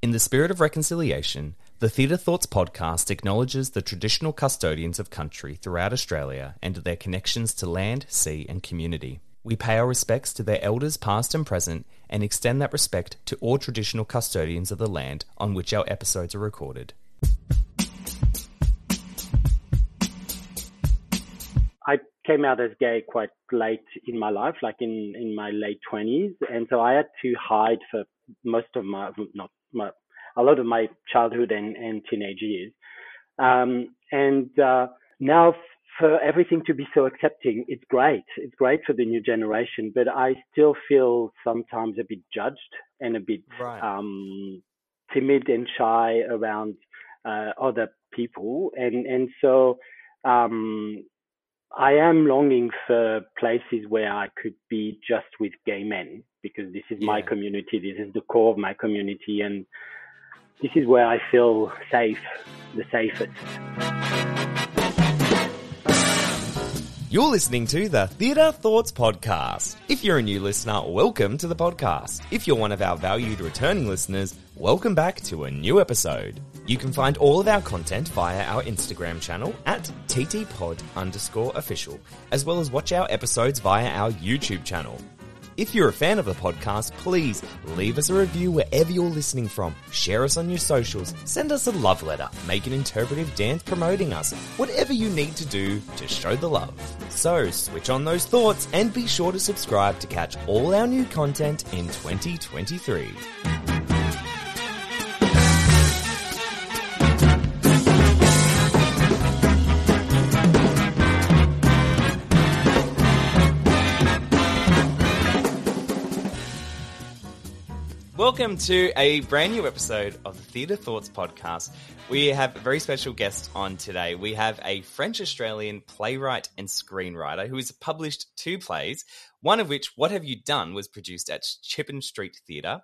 In the spirit of reconciliation, the Theatre Thoughts podcast acknowledges the traditional custodians of country throughout Australia and their connections to land, sea, and community. We pay our respects to their elders past and present and extend that respect to all traditional custodians of the land on which our episodes are recorded. I came out as gay quite late in my life, like in, in my late 20s. And so I had to hide for most of my, not my, a lot of my childhood and, and teenage years. Um, and uh, now for everything to be so accepting, it's great. It's great for the new generation, but I still feel sometimes a bit judged and a bit right. um, timid and shy around uh, other people. And, and so um, I am longing for places where I could be just with gay men because this is yeah. my community. This is the core of my community. And this is where I feel safe, the safest. You're listening to the Theatre Thoughts Podcast. If you're a new listener, welcome to the podcast. If you're one of our valued returning listeners, welcome back to a new episode. You can find all of our content via our Instagram channel at ttpod underscore official, as well as watch our episodes via our YouTube channel. If you're a fan of the podcast, please leave us a review wherever you're listening from. Share us on your socials. Send us a love letter. Make an interpretive dance promoting us. Whatever you need to do to show the love. So switch on those thoughts and be sure to subscribe to catch all our new content in 2023. Welcome to a brand new episode of the Theatre Thoughts podcast. We have a very special guest on today. We have a French Australian playwright and screenwriter who has published two plays, one of which, What Have You Done, was produced at Chippen Street Theatre.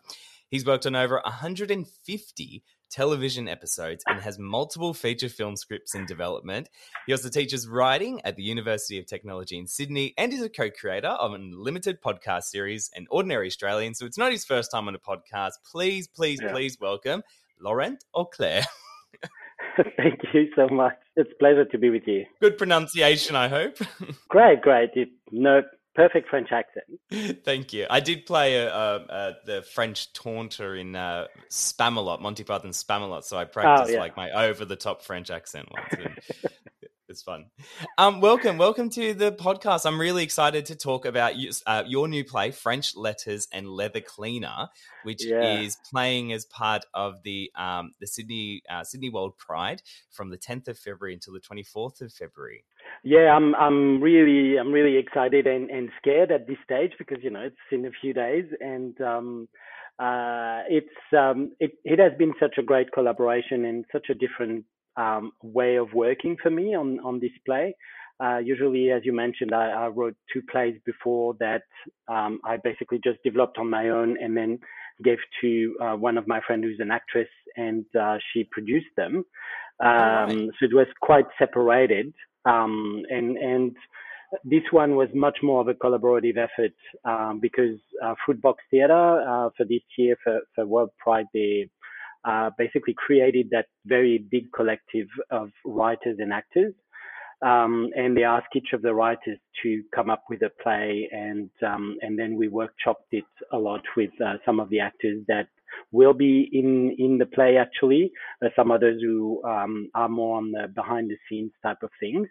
He's worked on over 150 television episodes and has multiple feature film scripts in development. He also teaches writing at the University of Technology in Sydney and is a co creator of an limited podcast series, An Ordinary Australian. So it's not his first time on a podcast. Please, please, yeah. please welcome Laurent Auclair. Thank you so much. It's a pleasure to be with you. Good pronunciation, I hope. great, great. It, no, perfect French accent. Thank you. I did play a, a, a, the French taunter in uh, Spamalot, Monty Python's Spamalot, so I practiced oh, yeah. like my over the top French accent once. it's fun. Um, welcome, welcome to the podcast. I'm really excited to talk about you, uh, your new play, French Letters and Leather Cleaner, which yeah. is playing as part of the um, the Sydney uh, Sydney World Pride from the 10th of February until the 24th of February. Yeah, I'm I'm really I'm really excited and, and scared at this stage because you know it's in a few days and um, uh, it's um, it it has been such a great collaboration and such a different um, way of working for me on on this play. Uh, usually, as you mentioned, I, I, wrote two plays before that um, I basically just developed on my own and then gave to uh, one of my friends who's an actress and uh, she produced them. Um, right. So it was quite separated. Um, and, and this one was much more of a collaborative effort um, because uh, Fruitbox Theatre uh, for this year for, for World Pride, they uh, basically created that very big collective of writers and actors. Um, and they asked each of the writers to come up with a play, and um, and then we workshopped it a lot with uh, some of the actors that will be in in the play actually. Uh, some others who um, are more on the behind the scenes type of things.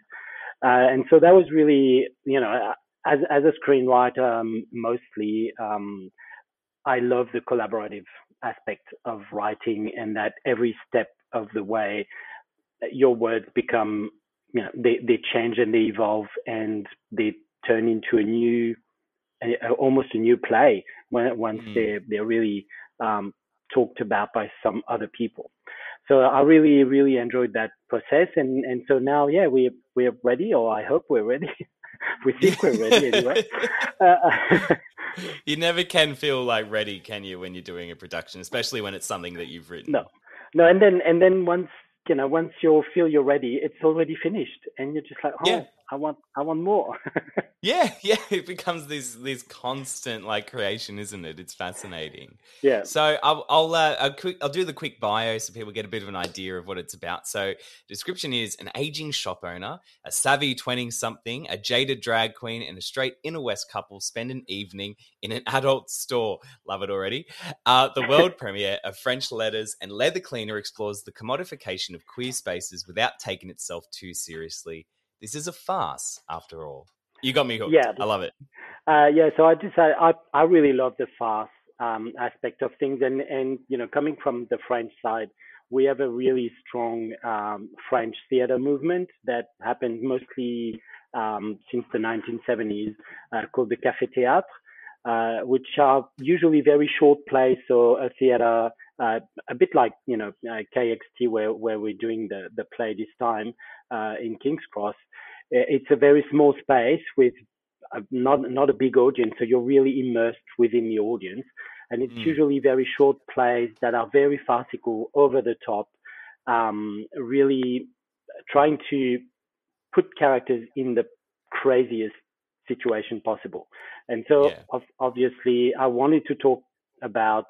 Uh, and so that was really, you know, as as a screenwriter, um, mostly um, I love the collaborative aspect of writing, and that every step of the way, your words become, you know, they they change and they evolve, and they turn into a new, a, almost a new play when once mm. they're they're really um, talked about by some other people. So I really really enjoyed that process, and and so now yeah we we're ready, or I hope we're ready. we think we're ready anyway. Uh, you never can feel like ready, can you, when you're doing a production, especially when it's something that you've written? No, no, and then and then once you know, once you feel you're ready, it's already finished, and you're just like, oh, yeah. I want, I want more. yeah, yeah, it becomes this this constant like creation, isn't it? It's fascinating. Yeah. So I'll I'll, uh, I'll, quick, I'll do the quick bio so people get a bit of an idea of what it's about. So description is an aging shop owner, a savvy twenty something, a jaded drag queen, and a straight inner west couple spend an evening in an adult store. Love it already. Uh, the world premiere of French Letters and Leather Cleaner explores the commodification of queer spaces without taking itself too seriously. This is a farce, after all. You got me hooked. Yeah, I love it. Uh, yeah, so I just I, I, really love the farce um, aspect of things, and and you know coming from the French side, we have a really strong um, French theater movement that happened mostly um, since the 1970s, uh, called the Café Théâtre, uh, which are usually very short plays, so a theater. Uh, a bit like you know uh, KXT, where where we're doing the the play this time uh, in King's Cross, it's a very small space with a, not not a big audience, so you're really immersed within the audience, and it's mm. usually very short plays that are very farcical, over the top, um, really trying to put characters in the craziest situation possible. And so, yeah. obviously, I wanted to talk about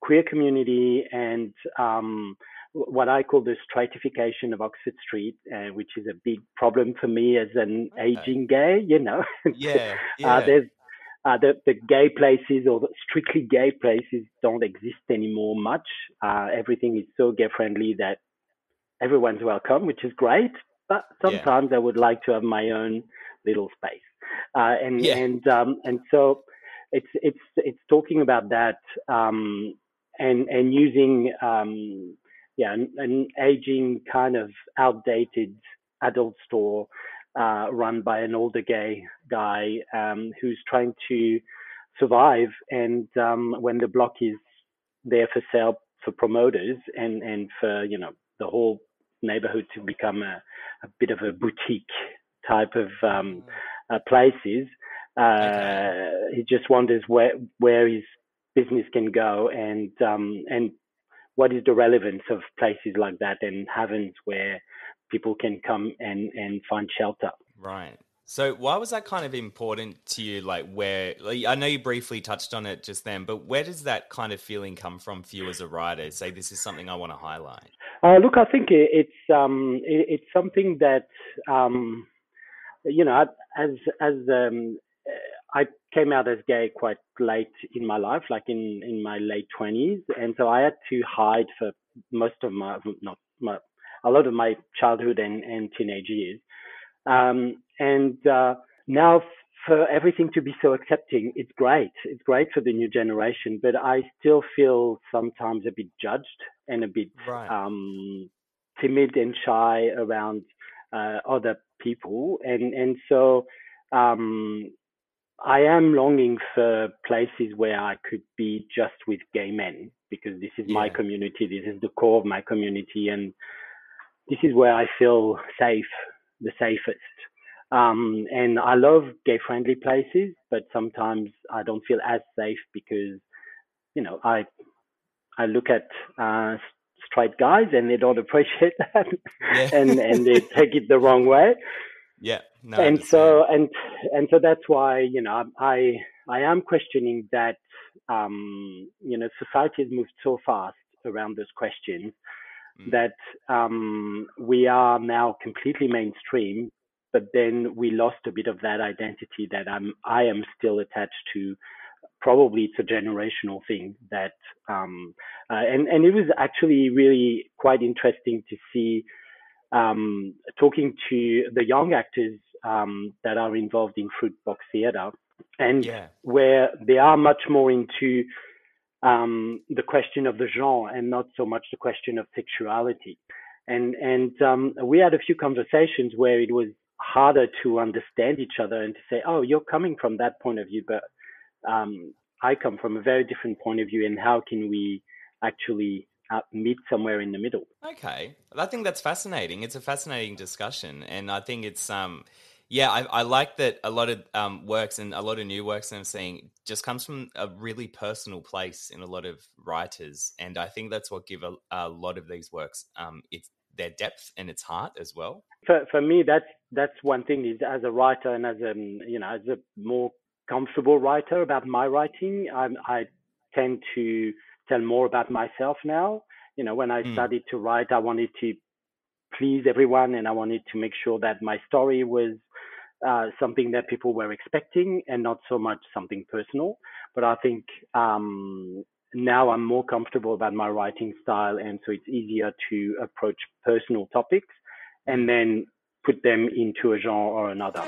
queer community and um, what I call the stratification of Oxford Street, uh, which is a big problem for me as an okay. aging gay. You know, yeah, yeah. Uh, there's uh, the the gay places or the strictly gay places don't exist anymore much. Uh, everything is so gay friendly that everyone's welcome, which is great. But sometimes yeah. I would like to have my own little space, uh, and yeah. and um, and so it's it's it's talking about that um, and and using um, yeah, an, an aging kind of outdated adult store uh, run by an older gay guy um, who's trying to survive. And um, when the block is there for sale for promoters and, and for, you know, the whole neighborhood to become a, a bit of a boutique type of um, uh, places, uh, he just wonders where, where his business can go and, um, and what is the relevance of places like that and havens where people can come and, and find shelter. Right. So why was that kind of important to you? Like where like, I know you briefly touched on it just then, but where does that kind of feeling come from for you as a writer? Say this is something I want to highlight. Uh, look, I think it's um, it, it's something that um, you know as as um, I came out as gay quite late in my life, like in, in my late 20s. And so I had to hide for most of my, not my, a lot of my childhood and, and teenage years. Um, and uh, now for everything to be so accepting, it's great. It's great for the new generation, but I still feel sometimes a bit judged and a bit right. um, timid and shy around uh, other people. And, and so, um, I am longing for places where I could be just with gay men because this is yeah. my community. This is the core of my community, and this is where I feel safe, the safest. Um, and I love gay friendly places, but sometimes I don't feel as safe because, you know, I I look at uh, straight guys and they don't appreciate that, yeah. and and they take it the wrong way. Yeah. No, and so and and so that's why you know I I am questioning that um, you know society has moved so fast around those questions mm. that um, we are now completely mainstream, but then we lost a bit of that identity that I'm I am still attached to. Probably it's a generational thing that um, Uh, and, and it was actually really quite interesting to see um, talking to the young actors um, that are involved in Fruit Box Theatre, and Yeah. where they are much more into um, the question of the genre and not so much the question of sexuality. And and um, we had a few conversations where it was harder to understand each other and to say, oh, you're coming from that point of view, but um, I come from a very different point of view, and how can we actually uh, meet somewhere in the middle? Okay, I think that's fascinating. It's a fascinating discussion, and I think it's um, yeah, I, I like that a lot of um works and a lot of new works that I'm seeing just comes from a really personal place in a lot of writers, and I think that's what give a, a lot of these works um it's their depth and its heart as well. For for me, that's that's one thing. Is as a writer and as a you know as a more comfortable writer about my writing, I, I tend to tell more about myself now. You know, when I Mm. started to write, I wanted to please everyone, and I wanted to make sure that my story was uh, something that people were expecting and not so much something personal. But I think um, now I'm more comfortable about my writing style, and so it's easier to approach personal topics and then put them into a genre or another.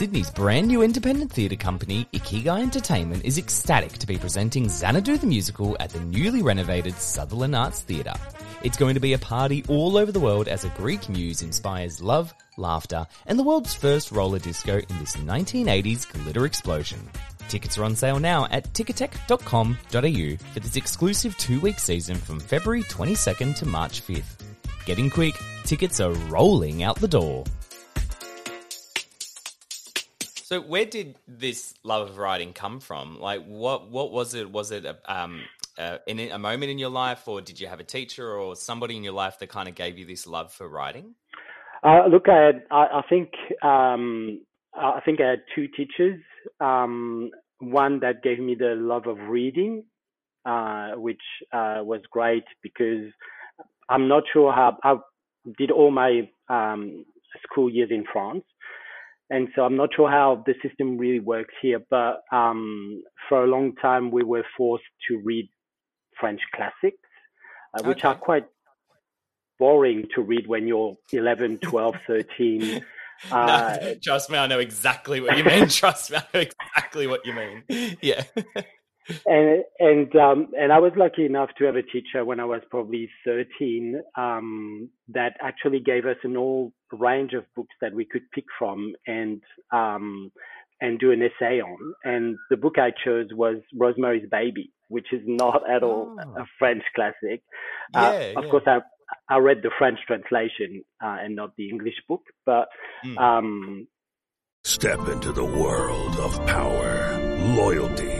Sydney's brand new independent theatre company, Ikigai Entertainment, is ecstatic to be presenting Xanadu the Musical at the newly renovated Sutherland Arts Theatre. It's going to be a party all over the world as a Greek muse inspires love, laughter, and the world's first roller disco in this 1980s glitter explosion. Tickets are on sale now at ticketek.com.au for this exclusive two-week season from February 22nd to March 5th. Getting quick, tickets are rolling out the door. So where did this love of writing come from? Like, what what was it? Was it a, um, uh, in a moment in your life, or did you have a teacher or somebody in your life that kind of gave you this love for writing? Uh, look, I, had, I, I think um, I think I had two teachers. Um, one that gave me the love of reading, uh, which uh, was great because I'm not sure how I did all my um, school years in France, and so I'm not sure how the system really works here. But um, for a long time, we were forced to read French classics, uh, which are quite boring to read when you're 11, 12, 13. Uh, no, trust me, I know exactly what you mean. trust me, I know exactly what you mean. Yeah. and and um, and I was lucky enough to have a teacher when I was probably 13 um, that actually gave us an whole range of books that we could pick from and um, and do an essay on. And the book I chose was Rosemary's Baby, which is not at all Oh. a French classic. Uh, Yeah, of yeah. course, I I read the French translation uh, and not the English book, but Mm. um, Step into the world of power, loyalty,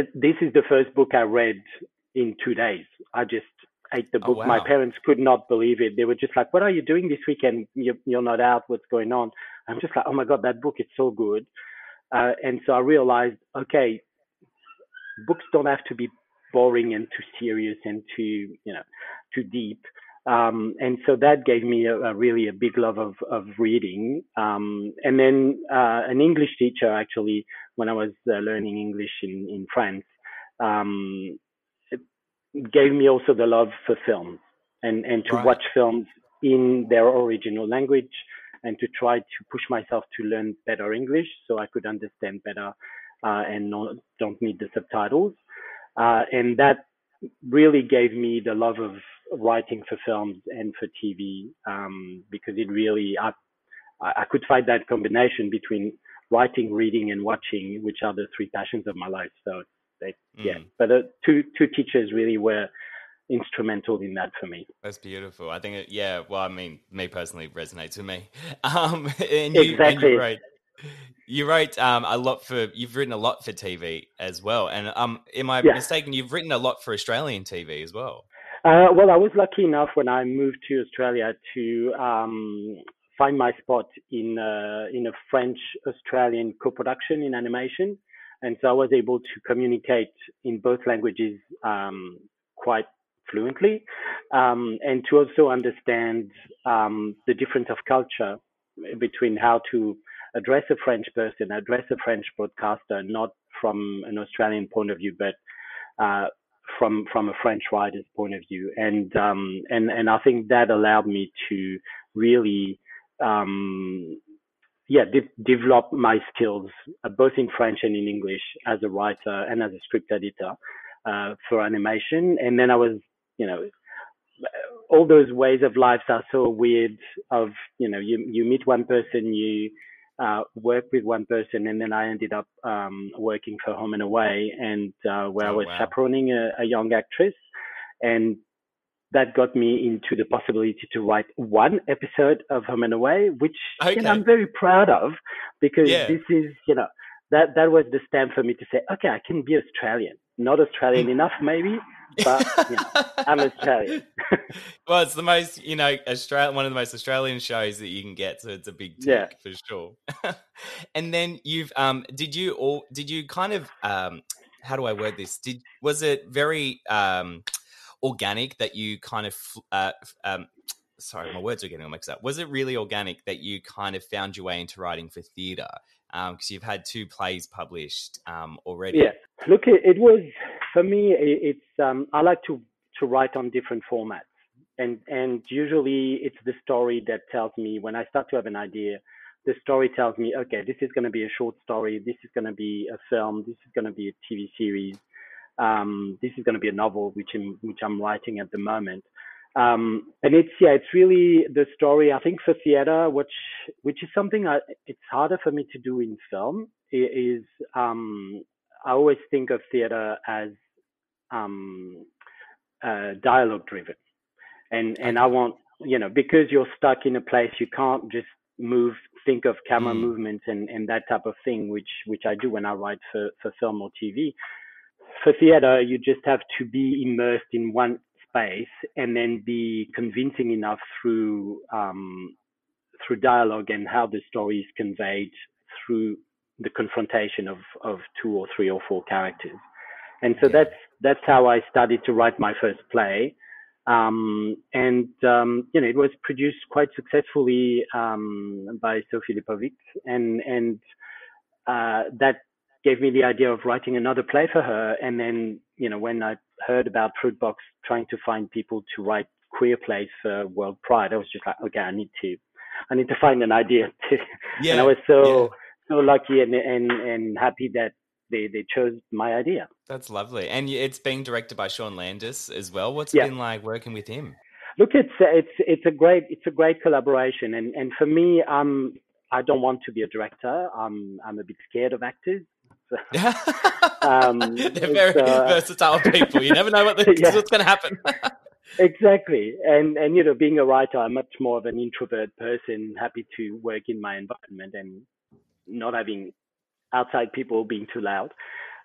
It- this is the first book I read in two days. I just ate the Oh, book. My parents could not believe it. They were just like, "What are you doing this weekend? You're, you're not out. What's going on?" I'm just like, "Oh my god, that book is so good." Uh, and so I realized, okay, books don't have to be boring and too serious and too, you know, too deep. Um, and so that gave me a, a really a big love of, of reading. Um, and then uh, an English teacher actually, when I was uh, learning English in, in France, um, gave me also the love for films and, and to Right. watch films in their original language and to try to push myself to learn better English so I could understand better uh, and not, don't need the subtitles. Uh, and that really gave me the love of writing for films and for TV um, because it really I, I could find that combination between writing, reading, and watching, which are the three passions of my life. So they, mm. yeah, but the two two teachers really were instrumental in that for me. That's beautiful. I think, it, yeah. Well, I mean, me personally resonates with me. Um, and you, exactly. And you wrote, you wrote um, a lot for. You've written a lot for TV as well. And um, am I yeah. mistaken? You've written a lot for Australian TV as well. Uh, well, I was lucky enough when I moved to Australia to um, find my spot in uh, in a French Australian co-production in animation, and so I was able to communicate in both languages um, quite fluently, um, and to also understand um, the difference of culture between how to address a French person, address a French broadcaster, not from an Australian point of view, but uh, from from a French writer's point of view, and um, and and I think that allowed me to really um, yeah de- develop my skills uh, both in French and in English as a writer and as a script editor uh, for animation, and then I was you know all those ways of life are so weird of you know you you meet one person you uh, work with one person, and then I ended up um, working for Home and Away, and uh, where oh, I was wow. chaperoning a, a, young actress, and that got me into the possibility to write one episode of Home and Away, which okay. you know, I'm very proud of because yeah. this is you know that that was the stamp for me to say, okay, I can be Australian, not Australian enough maybe, but you know, I'm Australian. well, it's the most, you know, Australian one of the most Australian shows that you can get, so it's a big tick yeah. for sure. and then you've um did you all did you kind of um how do I word this? Did was it very um organic that you kind of uh um sorry, my words are getting all mixed up. Was it really organic that you kind of found your way into writing for theatre? Because um, you've had two plays published um, already. Yeah, look, it, it was for me, it's um, I like to to write on different formats, and and usually it's the story that tells me when I start to have an idea. The story tells me, okay, this is going to be a short story. This is going to be a film. This is going to be a TV series. Um, this is going to be a novel, which I'm which I'm writing at the moment. Um, and it's yeah, it's really the story. I think for theater, which which is something I, it's harder for me to do in film. Is um, I always think of theater as um, uh, dialogue driven, and and I want you know because you're stuck in a place you can't just move think of camera mm. movements and and that type of thing which which I do when I write for for film or TV. For theater, you just have to be immersed in one space and then be convincing enough through um, through dialogue and how the story is conveyed through the confrontation of, of two or three or four characters. And so that's, that's how I started to write my first play. Um, and, um, you know, it was produced quite successfully, um, by Sophie Lipovic. And, and, uh, that gave me the idea of writing another play for her. And then, you know, when I heard about Fruitbox trying to find people to write queer plays for World Pride, I was just like, okay, I need to, I need to find an idea to, yeah. and I was so, yeah so lucky and and and happy that they they chose my idea. That's lovely, and it's being directed by Sean Landis as well. What's it yeah. been like working with him? Look, it's it's it's a great it's a great collaboration, and and for me, um, I don't want to be a director. I'm I'm a bit scared of actors. Um, They're very uh, versatile people. You never know what the, yeah. what's going to happen. exactly, and and you know, being a writer, I'm much more of an introvert person, happy to work in my environment and not having outside people being too loud.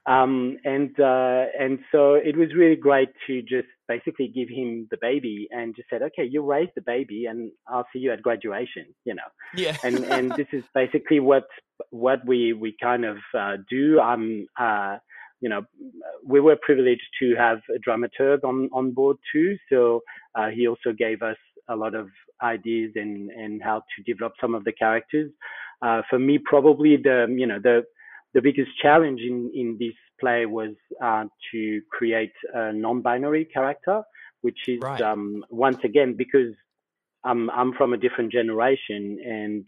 Um, and uh, and so it was really great to just basically give him the baby and just said, okay, you raise the baby, and I'll see you at graduation. You know. Yeah. and and this is basically what what we we kind of uh, do. I'm. Uh, you know, we were privileged to have a dramaturg on, on board too. So uh, he also gave us a lot of ideas and, and how to develop some of the characters. Uh, for me, probably the you know the the biggest challenge in in this play was uh, to create a non-binary character, which is right. um, once again because I'm I'm from a different generation and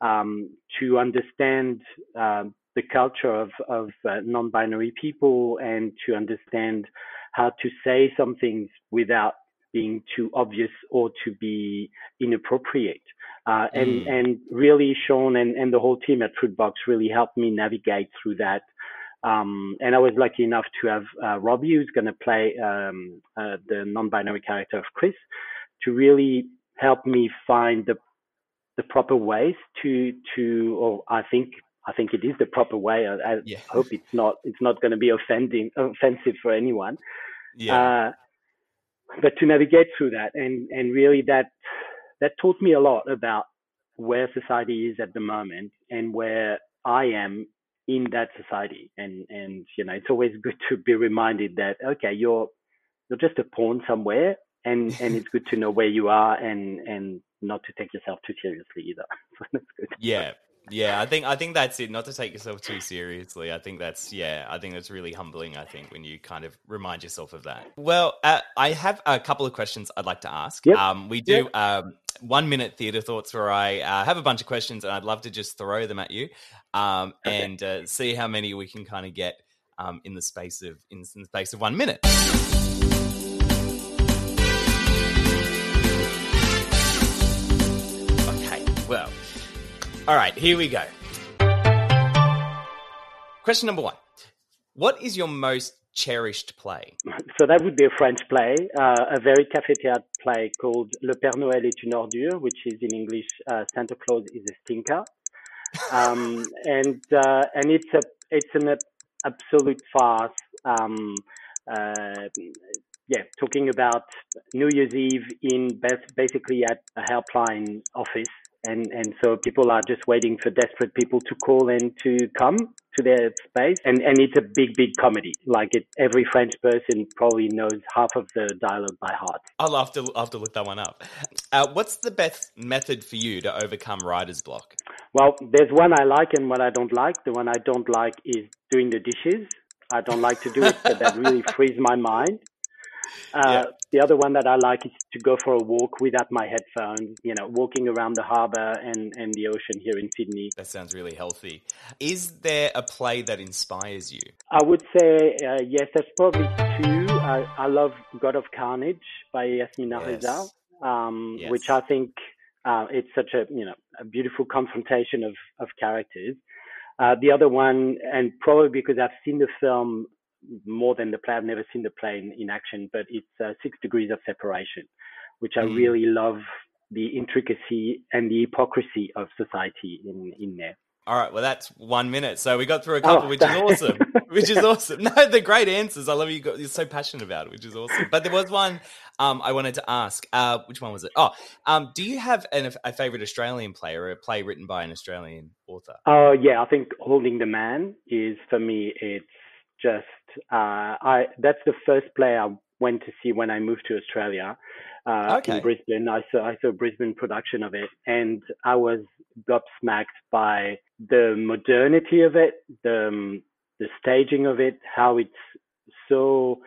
um, to understand uh, the culture of of uh, non-binary people and to understand how to say some things without being too obvious or to be inappropriate. Uh, and Mm. and really Sean and, and the whole team at Fruitbox really helped me navigate through that. Um, and I was lucky enough to have uh, Robbie, who's going to play um, uh, the non-binary character of Chris, to really help me find the the proper ways to to or I think I think it is the proper way. I, I Yeah. hope it's not it's not going to be offending offensive for anyone. Yeah. Uh, but to navigate through that and and really that that taught me a lot about where society is at the moment and where I am in that society. And and you know it's always good to be reminded that okay you're you're just a pawn somewhere and and it's good to know where you are and and not to take yourself too seriously either. So that's good. Yeah. Yeah, I think I think that's it. Not to take yourself too seriously. I think that's yeah. I think that's really humbling. I think when you kind of remind yourself of that. Well, uh, I have a couple of questions I'd like to ask. Yep. Um, we do um, one minute theatre thoughts where I uh, have a bunch of questions and I'd love to just throw them at you, um, Okay. and uh, see how many we can kind of get um, in the space of in, in the space of one minute. Okay, well, all right, here we go. Question number one What is your most cherished play? So that would be a French play, uh, a very théâtre play called Le Père Noël est une ordure, which is in English uh, Santa Claus is a stinker, um, and uh, and it's a it's an absolute farce. Um, uh, yeah, talking about New Year's Eve in bas- basically at a helpline office, and and so people are just waiting for desperate people to call and to come to their space, and and it's a big big comedy. Like it, every French person probably knows half of the dialogue by heart. I'll have to, I'll have to look that one up. Uh, what's the best method for you to overcome writer's block? Well, there's one I like and one I don't like. The one I don't like is doing the dishes. I don't like to do it, but that really frees my mind. Uh, Yeah. The other one that I like is to go for a walk without my headphones, you know, walking around the harbor and, and the ocean here in Sydney. That sounds really healthy. Is there a play that inspires you? I would say, uh, yes, there's probably two. I, I love God of Carnage by Yasmina Yes. Reza, um, Yes. which I think uh, it's such a you know a beautiful confrontation of of characters. Uh, the other one, and probably because I've seen the film more than the play, I've never seen the play in, in action, but it's uh, Six Degrees of Separation, which I Mm. really love the intricacy and the hypocrisy of society in in there. All right, well, that's one minute. So we got through a Oh, couple, which is awesome. Which is awesome. No, they're great answers. I love you. Got, you're so passionate about it, which is awesome. But there was one um, I wanted to ask. Uh, which one was it? Oh, um, do you have an, a favorite Australian play or a play written by an Australian author? Oh yeah, I think holding the man is for me. It's just uh, I. That's the first play I went to see when I moved to Australia. Uh, Okay. In Brisbane, I saw I saw a Brisbane production of it, and I was gobsmacked by the modernity of it, the um, the staging of it, how it's so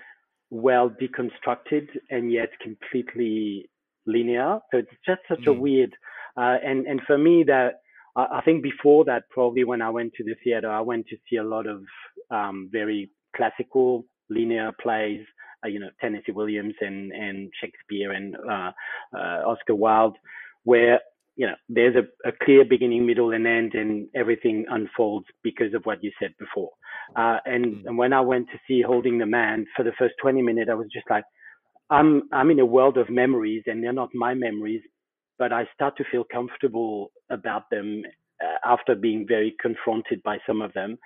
well deconstructed and yet completely linear. So it's just such a Mm. weird. Uh, and and for me, that I I think before that, probably when I went to the theater, I went to see a lot of um, very classical linear plays, uh, you know, Tennessee Williams and, and Shakespeare and uh, uh, Oscar Wilde, where, you know, there's a, a clear beginning, middle, and end, and everything unfolds because of what you said before. Uh, and, Mm. and when I went to see Holding the Man for the first 20 minutes, I was just like, I'm, I'm in a world of memories, and they're not my memories, but I start to feel comfortable about them uh, after being very confronted by some of them.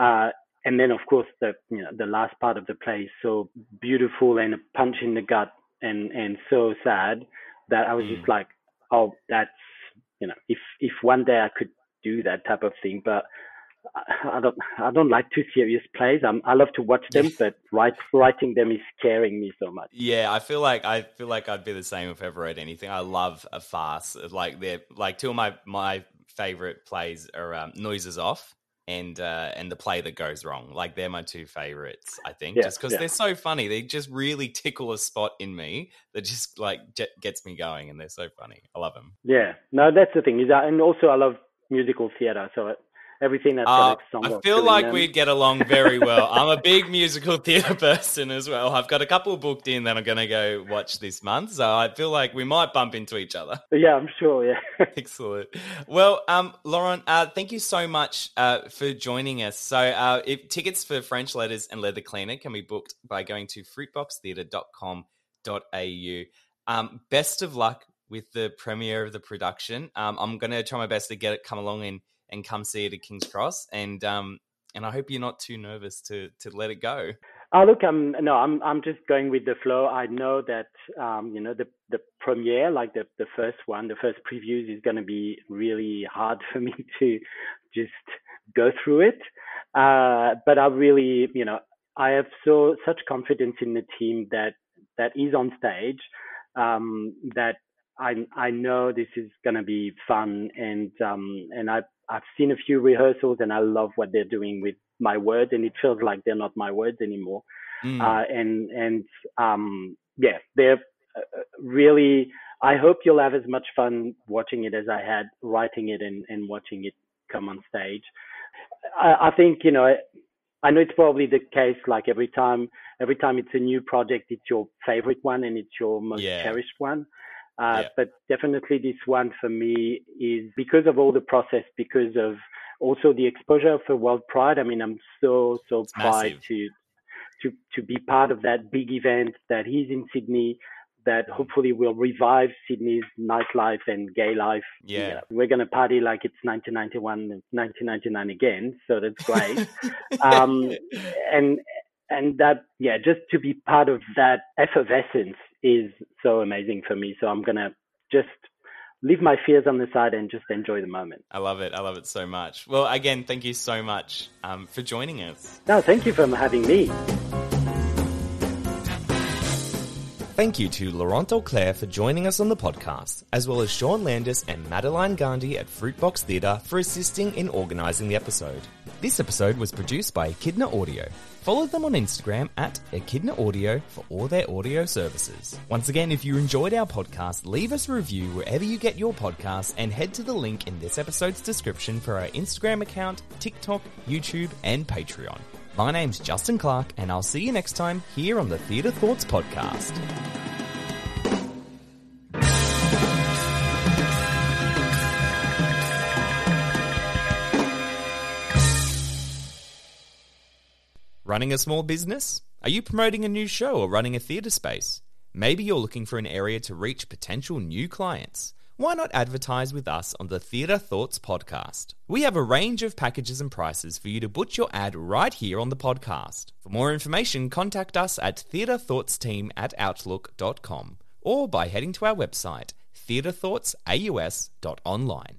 Uh, and then, of course, the you know the last part of the play is so beautiful and a punch in the gut and and so sad that I was just like, oh, that's you know, if if one day I could do that type of thing, but I I don't I don't like too serious plays. I'm, I love to watch them, but write, writing them is scaring me so much. Yeah, I feel like I feel like I'd be the same if I ever read anything. I love a farce. Like they're like two of my my favorite plays are um, Noises Off and uh, and the play that goes wrong. Like they're my two favorites. I think Yeah, just because yeah. they're so funny. They just really tickle a spot in me that just like j- gets me going, and they're so funny. I love them. Yeah, no, that's the thing. Is that, and also I love musical theater. So everything that's Uh. I feel like we'd get along very well. I'm a big musical theatre person as well. I've got a couple booked in that I'm going to go watch this month, so I feel like we might bump into each other. Yeah, I'm sure. Yeah. Excellent. Well, um, Laurent, uh, thank you so much uh, for joining us. So, uh, if tickets for French Letters and Leather Cleaner can be booked by going to fruitboxtheatre.com.au. Um, best of luck with the premiere of the production. Um, I'm going to try my best to get it come along and, and come see it at King's Cross, and um, and I hope you're not too nervous to to let it go. Oh look, I'm no, I'm I'm just going with the flow. I know that um, you know the the premiere, like the the first one, the first previews is going to be really hard for me to just go through it. Uh, but I really, you know, I have so such confidence in the team that that is on stage um, that I I know this is going to be fun and um, and I I've seen a few rehearsals and I love what they're doing with my words and it feels like they're not my words anymore. Mm. Uh, and and um, yeah, they're uh, really. I hope you'll have as much fun watching it as I had writing it and, and watching it come on stage. I, I think you know. I know it's probably the case. Like every time, every time it's a new project, it's your favorite one and it's your most Yeah. cherished one. Uh, Yeah. But definitely, this one for me is because of all the process, because of also the exposure for World Pride. I mean, I'm so so proud massive. to to to be part of that big event that is in Sydney. That hopefully will revive Sydney's nightlife and gay life. Yeah. we're gonna party like it's 1991 and 1999 again, so that's great. um, and and that yeah, just to be part of that effervescence is so amazing for me. So I'm gonna just leave my fears on the side and just enjoy the moment. I love it. I love it so much. Well, again, thank you so much um, for joining us. No, thank you for having me. Thank you to Laurent Auclair for joining us on the podcast, as well as Sean Landis and Madeline Gandhi at Fruitbox Theatre for assisting in organising the episode. This episode was produced by Echidna Audio. Follow them on Instagram at Echidna Audio for all their audio services. Once again, if you enjoyed our podcast, leave us a review wherever you get your podcasts and head to the link in this episode's description for our Instagram account, TikTok, YouTube, and Patreon. My name's Justin Clark, and I'll see you next time here on the Theatre Thoughts Podcast. Running a small business? Are you promoting a new show or running a theatre space? Maybe you're looking for an area to reach potential new clients. Why not advertise with us on the Theatre Thoughts podcast? We have a range of packages and prices for you to put your ad right here on the podcast. For more information, contact us at theatrethoughtsteam at outlook.com or by heading to our website, theatrethoughtsaus.online.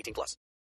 18 plus.